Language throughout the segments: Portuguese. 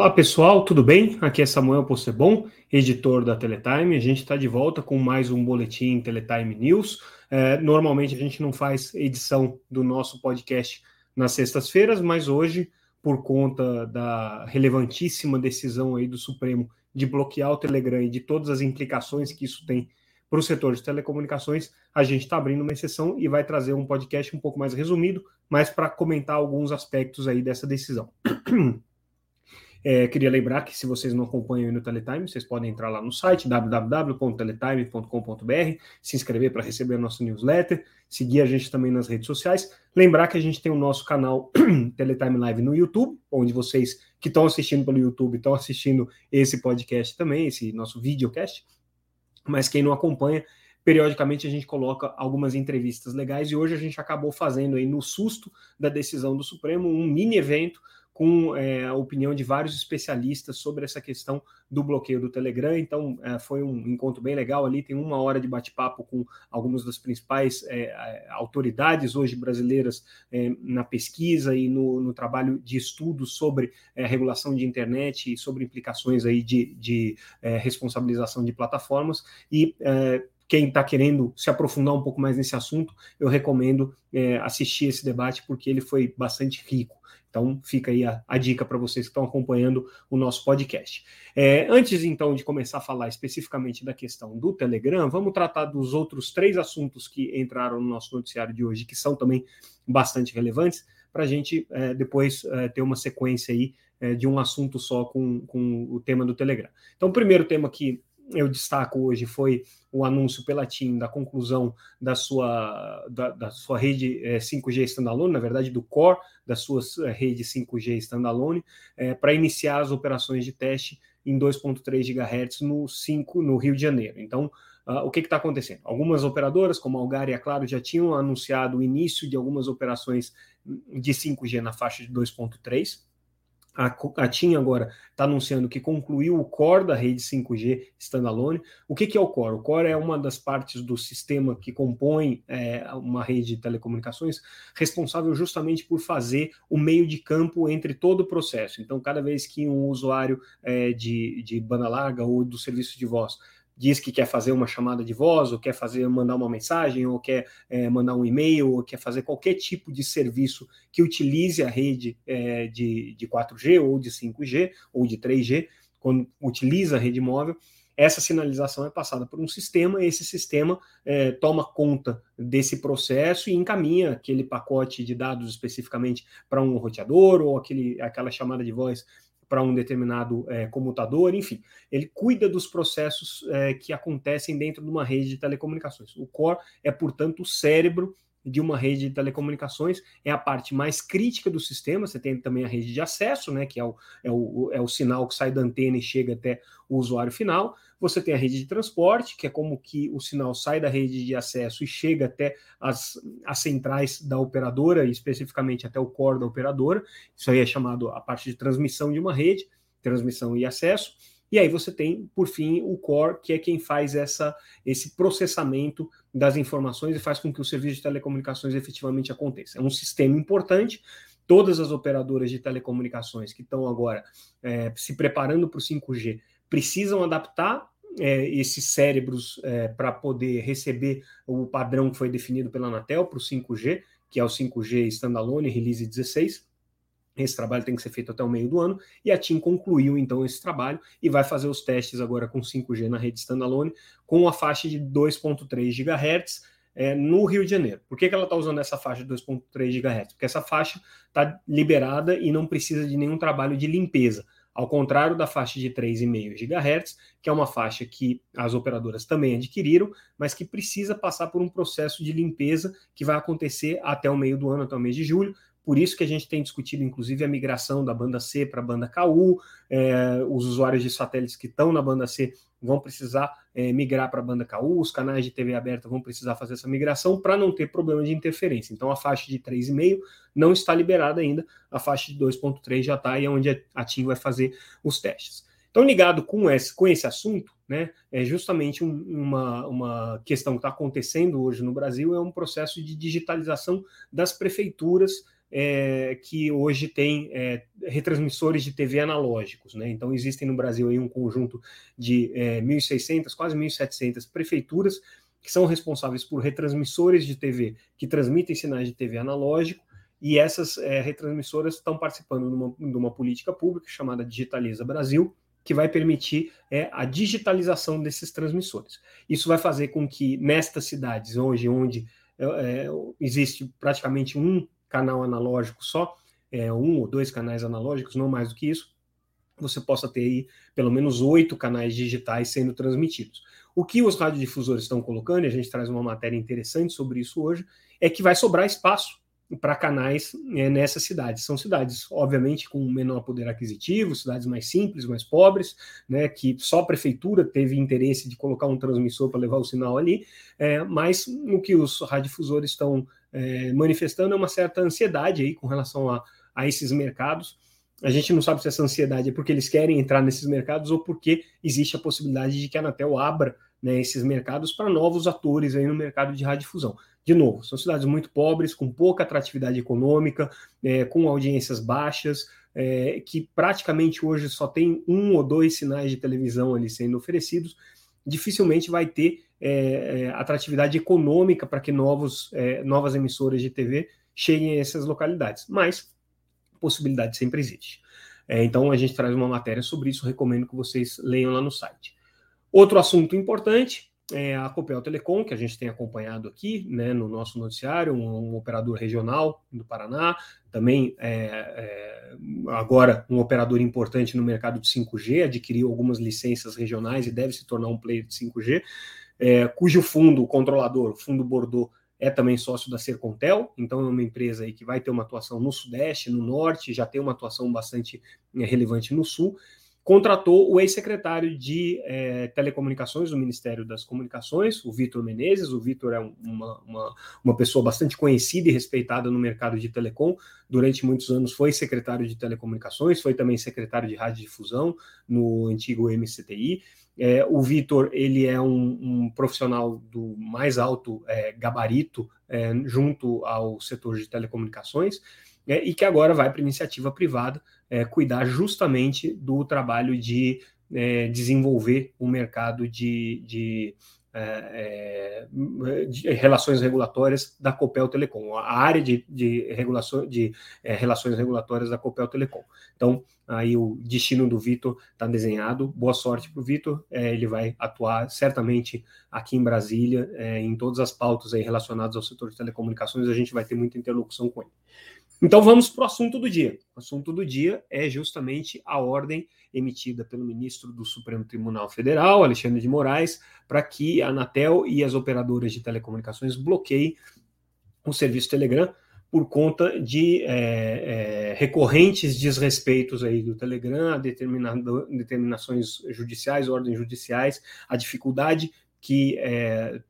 Olá pessoal, tudo bem? Aqui é Samuel Possebon, editor da Teletime. A gente está de volta com mais um boletim Teletime News. É, normalmente a gente não faz edição do nosso podcast nas sextas-feiras, mas hoje, por conta da relevantíssima decisão aí do Supremo de bloquear o Telegram e de todas as implicações que isso tem para o setor de telecomunicações, a gente está abrindo uma exceção e vai trazer um podcast um pouco mais resumido, mas para comentar alguns aspectos aí dessa decisão. É, queria lembrar que se vocês não acompanham no Teletime, vocês podem entrar lá no site www.teletime.com.br, se inscrever para receber a nossa newsletter, seguir a gente também nas redes sociais. Lembrar que a gente tem o nosso canal Teletime Live no YouTube, onde vocês que estão assistindo pelo YouTube estão assistindo esse podcast também, esse nosso videocast. Mas quem não acompanha, periodicamente a gente coloca algumas entrevistas legais e hoje a gente acabou fazendo aí no susto da decisão do Supremo um mini evento com é, a opinião de vários especialistas sobre essa questão do bloqueio do Telegram. Então, é, foi um encontro bem legal ali. Tem uma hora de bate-papo com algumas das principais é, autoridades hoje brasileiras é, na pesquisa e no, no, trabalho de estudos sobre é, regulação de internet e sobre implicações aí de, de é, responsabilização de plataformas. E quem está querendo se aprofundar um pouco mais nesse assunto, eu recomendo assistir esse debate porque ele foi bastante rico. Então, fica aí a, a dica para vocês que estão acompanhando o nosso podcast. É, antes, então, de começar a falar especificamente da questão do Telegram, vamos tratar dos outros três assuntos que entraram no nosso noticiário de hoje, que são também bastante relevantes, para a gente é, depois é, ter uma sequência aí é, de um assunto só com, com o tema do Telegram. Então, o primeiro tema que eu destaco hoje foi o anúncio pela TIM da conclusão da sua, da, da sua rede é, 5G standalone, na verdade do core da sua é, rede 5G standalone, é, para iniciar as operações de teste em 2.3 GHz no 5 no Rio de Janeiro. Então, uh, o que está acontecendo? Algumas operadoras, como a Algar e a Claro, já tinham anunciado o início de algumas operações de 5G na faixa de 2.3 a, a TIM agora está anunciando que concluiu o core da rede 5G standalone. O que, que, é o core? O core é uma das partes do sistema que compõe é, uma rede de telecomunicações responsável justamente por fazer o meio de campo entre todo o processo. Então, cada vez que um usuário é, de, de banda larga ou do serviço de voz diz que quer fazer uma chamada de voz, ou quer fazer mandar uma mensagem, ou quer é, mandar um e-mail, ou quer fazer qualquer tipo de serviço que utilize a rede é, de, de 4G ou de 5G ou de 3G, quando utiliza a rede móvel, essa sinalização é passada por um sistema, e esse sistema é, toma conta desse processo e encaminha aquele pacote de dados especificamente para um roteador ou aquele, aquela chamada de voz para um determinado é, comutador, enfim, ele cuida dos processos é, que acontecem dentro de uma rede de telecomunicações. O core é, portanto, o cérebro de uma rede de telecomunicações, é a parte mais crítica do sistema. Você tem também a rede de acesso, né, que é o, é o, é o sinal que sai da antena e chega até o usuário final. Você tem a rede de transporte, que é como que o sinal sai da rede de acesso e chega até as, as centrais da operadora, especificamente até o core da operadora. Isso aí é chamado a parte de transmissão de uma rede, transmissão e acesso. E aí você tem, por fim, o core, que é quem faz essa, esse processamento das informações e faz com que o serviço de telecomunicações efetivamente aconteça. É um sistema importante. Todas as operadoras de telecomunicações que estão agora é, se preparando para o 5G precisam adaptar é, esses cérebros é, para poder receber o padrão que foi definido pela Anatel para o 5G, que é o 5G Standalone Release 16. Esse trabalho tem que ser feito até o meio do ano, e a TIM concluiu então esse trabalho e vai fazer os testes agora com 5G na rede standalone, com a faixa de 2,3 GHz é, no Rio de Janeiro. Por que, que ela está usando essa faixa de 2,3 GHz? Porque essa faixa está liberada e não precisa de nenhum trabalho de limpeza. Ao contrário da faixa de 3,5 GHz, que é uma faixa que as operadoras também adquiriram, mas que precisa passar por um processo de limpeza que vai acontecer até o meio do ano, até o mês de julho, por isso que a gente tem discutido, inclusive, a migração da banda C para a banda KU. É, os usuários de satélites que estão na banda C vão precisar é, migrar para a banda KU, os canais de TV aberta vão precisar fazer essa migração para não ter problema de interferência. Então, a faixa de 3,5 não está liberada ainda, a faixa de 2,3 já está e é onde a TIM vai fazer os testes. Então, ligado com esse, com esse assunto, né, é justamente um, uma, uma questão que está acontecendo hoje no Brasil, é um processo de digitalização das prefeituras é, que hoje tem é, retransmissores de TV analógicos. Né? Então, existem no Brasil aí um conjunto de é, 1.600, quase 1.700 prefeituras que são responsáveis por retransmissores de TV que transmitem sinais de TV analógico, e essas é, retransmissoras estão participando de uma, de uma, política pública chamada Digitaliza Brasil, que vai permitir é, a digitalização desses transmissores. Isso vai fazer com que nestas cidades, hoje, onde é, é existe praticamente um canal analógico só, é, um ou dois canais analógicos, não mais do que isso, você possa ter aí pelo menos oito canais digitais sendo transmitidos. O que os radiodifusores estão colocando, e a gente traz uma matéria interessante sobre isso hoje, é que vai sobrar espaço para canais é, nessas cidades. São cidades, obviamente, com menor poder aquisitivo, cidades mais simples, mais pobres, né, que só a prefeitura teve interesse de colocar um transmissor para levar o sinal ali, é, mas o que os radiodifusores estão é, manifestando uma certa ansiedade aí com relação a, a esses mercados. A gente não sabe se essa ansiedade é porque eles querem entrar nesses mercados ou porque existe a possibilidade de que a Anatel abra né, esses mercados para novos atores aí no mercado de radiodifusão. De novo, são cidades muito pobres, com pouca atratividade econômica, é, com audiências baixas, é, que praticamente hoje só tem um ou dois sinais de televisão ali sendo oferecidos, dificilmente vai ter é, é atratividade econômica para que novos, é, novas emissoras de TV cheguem a essas localidades. Mas possibilidade sempre existe. É, então a gente traz uma matéria sobre isso, recomendo que vocês leiam lá no site. Outro assunto importante é a Copel Telecom, que a gente tem acompanhado aqui né, no nosso noticiário, um, um operador regional do Paraná, também é, é, agora um operador importante no mercado de 5G, adquiriu algumas licenças regionais e deve se tornar um player de 5G, é, cujo fundo, o controlador, o fundo Bordeaux, é também sócio da Sercontel, então é uma empresa aí que vai ter uma atuação no Sudeste, no Norte, já tem uma atuação bastante é, relevante no Sul, contratou o ex-secretário de é, Telecomunicações do Ministério das Comunicações, o Vitor Menezes. O Vitor é uma, uma, uma, pessoa bastante conhecida e respeitada no mercado de telecom. Durante muitos anos foi secretário de Telecomunicações, foi também secretário de Radiodifusão no antigo MCTI. É, o Vitor ele é um, um, profissional do mais alto é, gabarito é, junto ao setor de telecomunicações é, e que agora vai para iniciativa privada é, cuidar justamente do trabalho de é, desenvolver o um mercado de, de é, é, de relações regulatórias da Copel Telecom, a área de, de, regulação, de é, relações regulatórias da Copel Telecom. Então, aí o destino do Vitor está desenhado. Boa sorte para o Vitor. É, ele vai atuar certamente aqui em Brasília, é, em todas as pautas aí relacionadas ao setor de telecomunicações. A gente vai ter muita interlocução com ele. Então vamos para o assunto do dia. O assunto do dia é justamente a ordem emitida pelo ministro do Supremo Tribunal Federal, Alexandre de Moraes, para que a Anatel e as operadoras de telecomunicações bloqueiem o serviço Telegram por conta de é, é, recorrentes desrespeitos aí do Telegram a determinações judiciais, ordens judiciais, a dificuldade que é,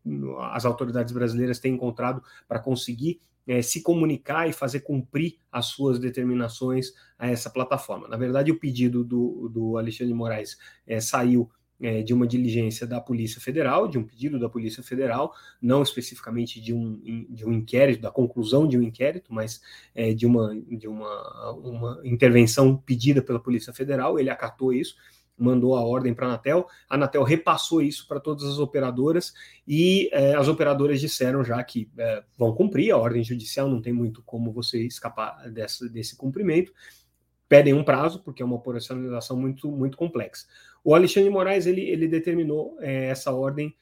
as autoridades brasileiras têm encontrado para conseguir é, se comunicar e fazer cumprir as suas determinações a essa plataforma. Na verdade, o pedido do, do Alexandre de Moraes é, saiu é, de uma diligência da Polícia Federal, de um pedido da Polícia Federal, não especificamente de um, de um inquérito, da conclusão de um inquérito, mas é, de, uma, de uma, uma intervenção pedida pela Polícia Federal. Ele acatou isso mandou a ordem para a Anatel, a Anatel repassou isso para todas as operadoras e é, as operadoras disseram já que é, vão cumprir a ordem judicial, não tem muito como você escapar dessa, desse cumprimento. Pedem um prazo, porque é uma operacionalização muito, muito complexa. O Alexandre Moraes ele, ele determinou é, essa ordem,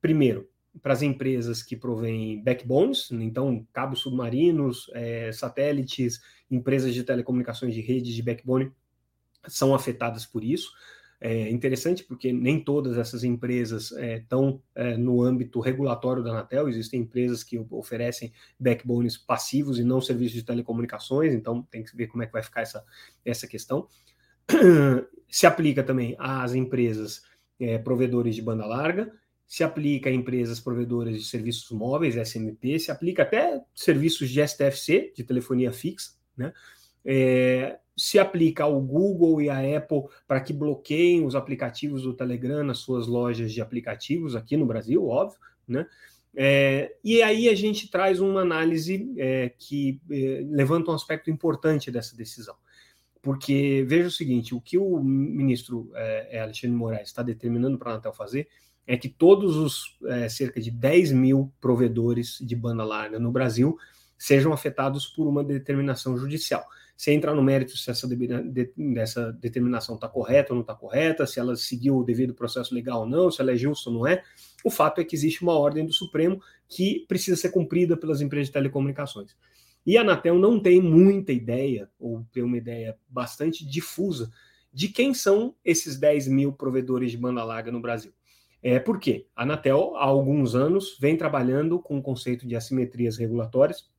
primeiro, para as empresas que provêm backbones, então cabos submarinos, satélites, empresas de telecomunicações de rede de backbone são afetadas por isso. É interessante porque nem todas essas empresas estão é, é, no âmbito regulatório da Anatel, existem empresas que oferecem backbones passivos e não serviços de telecomunicações, então tem que ver como é que vai ficar essa, essa questão. Se aplica também às empresas é, provedores de banda larga, se aplica a empresas provedoras de serviços móveis, SMP, se aplica até serviços de STFC, de telefonia fixa, né? É, se aplica ao Google e à Apple para que bloqueiem os aplicativos do Telegram nas suas lojas de aplicativos aqui no Brasil, óbvio, né? É, e aí a gente traz uma análise é, que é, levanta um aspecto importante dessa decisão. Porque veja o seguinte: o que o ministro é, é Alexandre Moraes está determinando para a Anatel fazer é que todos os é, cerca de 10 mil provedores de banda larga no Brasil sejam afetados por uma determinação judicial. Sem entrar no mérito se essa, de, determinação está correta ou não está correta, se ela seguiu o devido processo legal ou não, se ela é justa ou não é, o fato é que existe uma ordem do Supremo que precisa ser cumprida pelas empresas de telecomunicações. E a Anatel não tem muita ideia, ou tem uma ideia bastante difusa, de quem são esses 10 mil provedores de banda larga no Brasil. É porque a Anatel, há alguns anos, vem trabalhando com o conceito de assimetrias regulatórias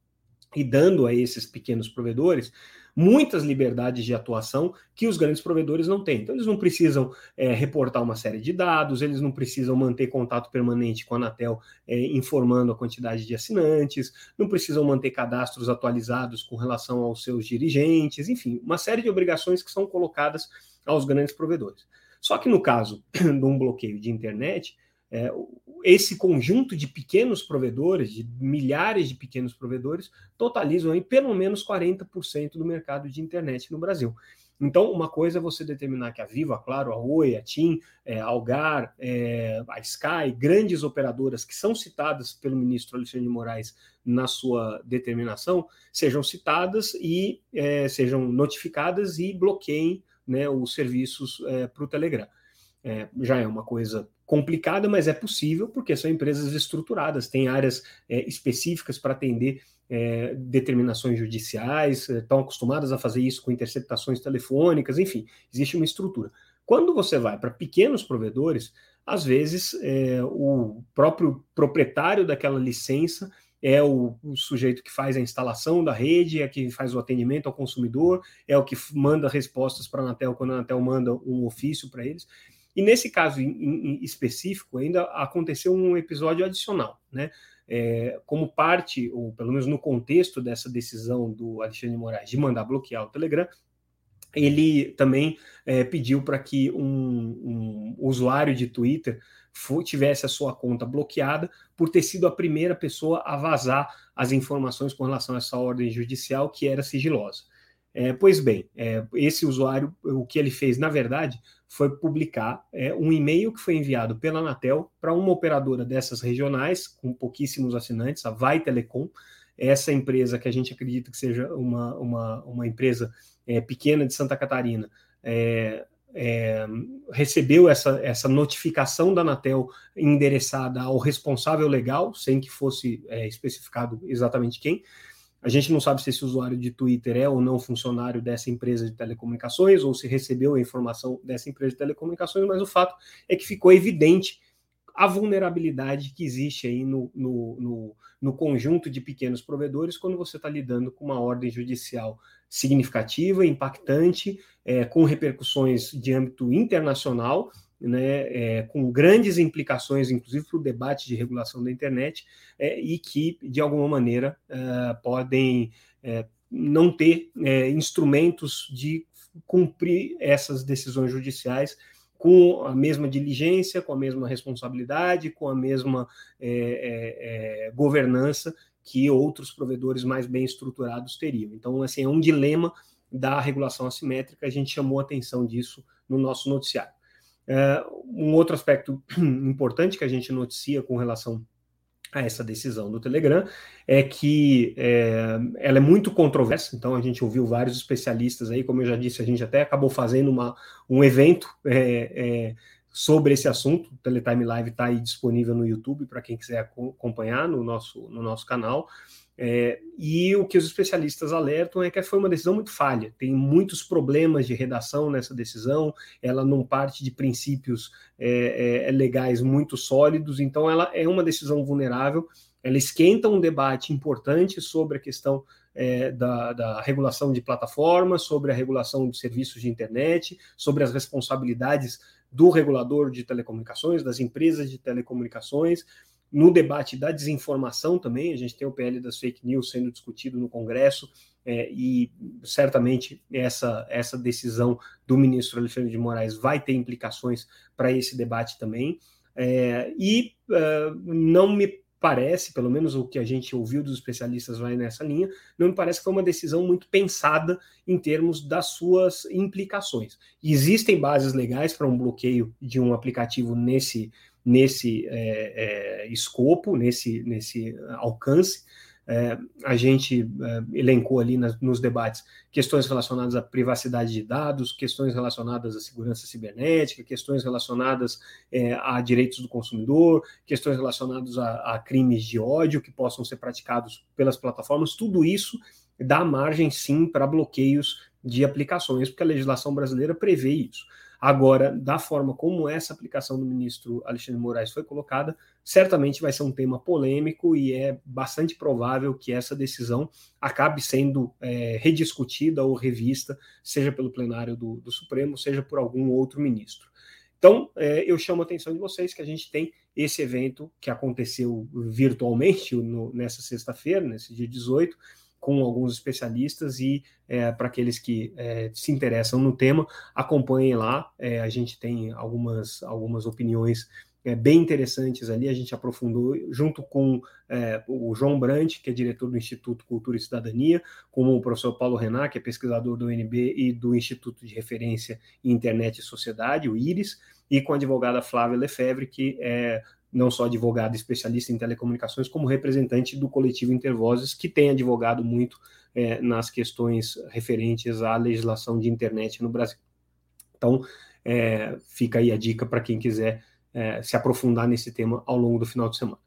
e dando a esses pequenos provedores muitas liberdades de atuação que os grandes provedores não têm. Então, eles não precisam é, reportar uma série de dados, eles não precisam manter contato permanente com a Anatel é, informando a quantidade de assinantes, não precisam manter cadastros atualizados com relação aos seus dirigentes, enfim, uma série de obrigações que são colocadas aos grandes provedores. Só que no caso de um bloqueio de internet, é, esse conjunto de pequenos provedores, de milhares de pequenos provedores, totalizam aí pelo menos 40% do mercado de internet no Brasil. Então, uma coisa é você determinar que a Viva, claro, a Oi, a TIM, é, a Algar, é, a Sky, grandes operadoras que são citadas pelo ministro Alexandre de Moraes na sua determinação, sejam citadas e é, sejam notificadas e bloqueiem né, os serviços é, para o Telegram. É, já é uma coisa complicada, mas é possível porque são empresas estruturadas, têm áreas é, específicas para atender é, determinações judiciais, é, estão acostumadas a fazer isso com interceptações telefônicas, enfim, existe uma estrutura. Quando você vai para pequenos provedores, às vezes é, o próprio proprietário daquela licença é o, o, sujeito que faz a instalação da rede, é que faz o atendimento ao consumidor, é o que manda respostas para a Anatel quando a Anatel manda um ofício para eles. E nesse caso em, em específico, ainda aconteceu um episódio adicional, né? É, como parte, ou pelo menos no contexto dessa decisão do Alexandre de Moraes de mandar bloquear o Telegram, ele também é, pediu para que um, um, usuário de Twitter tivesse a sua conta bloqueada por ter sido a primeira pessoa a vazar as informações com relação a essa ordem judicial que era sigilosa. É, pois bem, é, esse usuário, o que ele fez, na verdade, foi publicar é, um e-mail que foi enviado pela Anatel para uma operadora dessas regionais, com pouquíssimos assinantes, a Vai Telecom, essa empresa que a gente acredita que seja uma, uma, uma empresa é, pequena de Santa Catarina, é, é, recebeu essa, essa notificação da Anatel endereçada ao responsável legal, sem que fosse é, especificado exatamente quem, a gente não sabe se esse usuário de Twitter é ou não funcionário dessa empresa de telecomunicações ou se recebeu a informação dessa empresa de telecomunicações, mas o fato é que ficou evidente a vulnerabilidade que existe aí no, no, no, no conjunto de pequenos provedores quando você está lidando com uma ordem judicial significativa, impactante, é, com repercussões de âmbito internacional né, é, com grandes implicações, inclusive para o debate de regulação da internet, é, e que, de alguma maneira, é, podem é, não ter é, instrumentos de cumprir essas decisões judiciais com a mesma diligência, com a mesma responsabilidade, com a mesma é, governança que outros provedores mais bem estruturados teriam. Então, assim, é um dilema da regulação assimétrica, a gente chamou a atenção disso no nosso noticiário. É, um outro aspecto importante que a gente noticia com relação a essa decisão do Telegram é que é, ela é muito controversa, então a gente ouviu vários especialistas aí, como eu já disse, a gente até acabou fazendo uma, um evento é, é, sobre esse assunto, o Teletime Live está aí disponível no YouTube para quem quiser acompanhar no nosso, no nosso canal. É, e o que os especialistas alertam é que foi uma decisão muito falha, tem muitos problemas de redação nessa decisão, ela não parte de princípios é, é, é, legais muito sólidos, então ela é uma decisão vulnerável, ela esquenta um debate importante sobre a questão é, da, da, regulação de plataformas, sobre a regulação de serviços de internet, sobre as responsabilidades do regulador de telecomunicações, das empresas de telecomunicações no debate da desinformação também, a gente tem o PL das fake news sendo discutido no Congresso, é, e certamente essa, essa decisão do ministro Alexandre de Moraes vai ter implicações para esse debate também. É, e uh, não me parece, pelo menos o que a gente ouviu dos especialistas vai nessa linha, não me parece que foi uma decisão muito pensada em termos das suas implicações. Existem bases legais para um bloqueio de um aplicativo nesse, nesse é, é, escopo, nesse, nesse alcance. É, a gente é, elencou ali nas, nos debates questões relacionadas à privacidade de dados, questões relacionadas à segurança cibernética, questões relacionadas é, a direitos do consumidor, questões relacionadas a, a, crimes de ódio que possam ser praticados pelas plataformas, tudo isso dá margem sim para bloqueios de aplicações, porque a legislação brasileira prevê isso. Agora, da forma como essa aplicação do ministro Alexandre Moraes foi colocada, certamente vai ser um tema polêmico e é bastante provável que essa decisão acabe sendo é, rediscutida ou revista, seja pelo plenário do, do, Supremo, seja por algum outro ministro. Então, é, eu chamo a atenção de vocês que a gente tem esse evento que aconteceu virtualmente no, nessa sexta-feira, nesse dia 18, com alguns especialistas e é, para aqueles que é, se interessam no tema, acompanhem lá. É, a gente tem algumas, algumas opiniões é, bem interessantes ali. A gente aprofundou junto com é, o João Brandt, que é diretor do Instituto Cultura e Cidadania, com o professor Paulo Renan, que é pesquisador do UNB e do Instituto de Referência em Internet e Sociedade, o IRIS, e com a advogada Flávia Lefebvre, que é não só advogado especialista em telecomunicações, como representante do coletivo Intervozes, que tem advogado muito é, nas questões referentes à legislação de internet no Brasil. Então, é, fica aí a dica para quem quiser é, se aprofundar nesse tema ao longo do final de semana.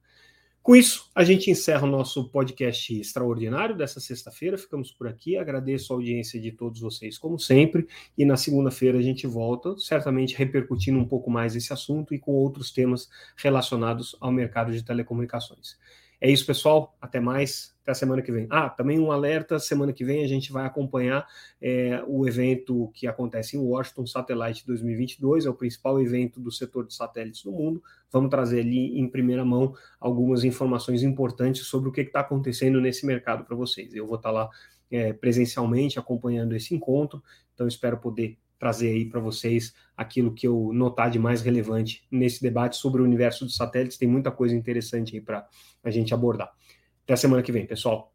Com isso, a gente encerra o nosso podcast extraordinário dessa sexta-feira. Ficamos por aqui. Agradeço a audiência de todos vocês, como sempre. E na segunda-feira a gente volta, certamente repercutindo um pouco mais esse assunto e com outros temas relacionados ao mercado de telecomunicações. É isso, pessoal. Até mais. Até a semana que vem. Ah, também um alerta: semana que vem a gente vai acompanhar é, o evento que acontece em Washington, Satellite 2022, é o principal evento do setor de satélites no mundo. Vamos trazer ali em primeira mão algumas informações importantes sobre o que está acontecendo nesse mercado para vocês. Eu vou estar tá lá é, presencialmente acompanhando esse encontro, então espero poder trazer aí para vocês aquilo que eu notar de mais relevante nesse debate sobre o universo dos satélites. Tem muita coisa interessante aí para a gente abordar. Até semana que vem, pessoal.